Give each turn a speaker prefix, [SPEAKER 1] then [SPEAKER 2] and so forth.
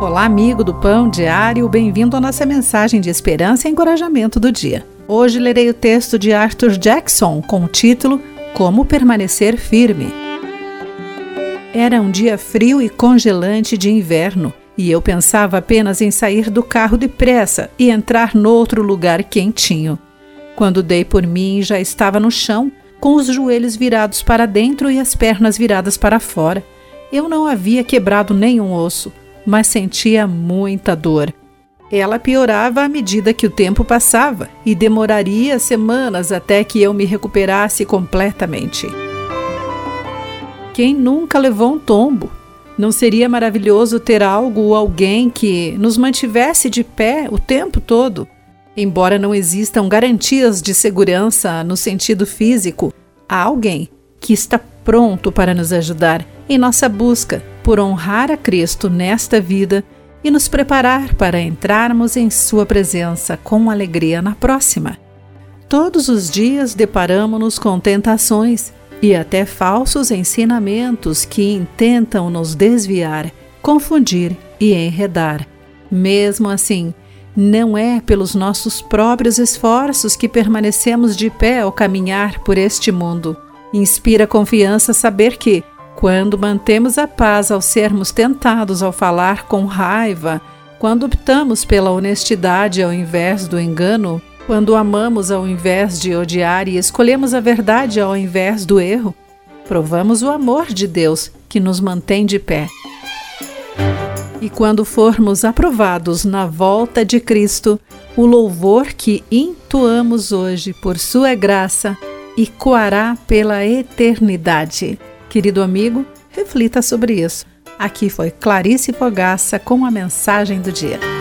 [SPEAKER 1] Olá, amigo do Pão Diário, bem-vindo à nossa mensagem de esperança e encorajamento do dia. Hoje lerei o texto de Arthur Jackson com o título Como Permanecer Firme. Era um dia frio e congelante de inverno e eu pensava apenas em sair do carro depressa e entrar noutro lugar quentinho. Quando dei por mim, já estava no chão, com os joelhos virados para dentro e as pernas viradas para fora. Eu não havia quebrado nenhum osso mas sentia muita dor. Ela piorava à medida que o tempo passava e demoraria semanas até que eu me recuperasse completamente. Quem nunca levou um tombo? Não seria maravilhoso ter algo ou alguém que nos mantivesse de pé o tempo todo? Embora não existam garantias de segurança no sentido físico, há alguém que está pronto para nos ajudar em nossa busca por honrar a Cristo nesta vida e nos preparar para entrarmos em Sua presença com alegria na próxima. Todos os dias deparamos-nos com tentações e até falsos ensinamentos que intentam nos desviar, confundir e enredar. Mesmo assim, não é pelos nossos próprios esforços que permanecemos de pé ao caminhar por este mundo. Inspira confiança saber que, quando mantemos a paz ao sermos tentados ao falar com raiva, quando optamos pela honestidade ao invés do engano, quando amamos ao invés de odiar e escolhemos a verdade ao invés do erro, provamos o amor de Deus que nos mantém de pé. E quando formos aprovados na volta de Cristo, o louvor que entoamos hoje por Sua graça ecoará pela eternidade. Querido amigo, reflita sobre isso. Aqui foi Clarice Fogaça com a mensagem do dia.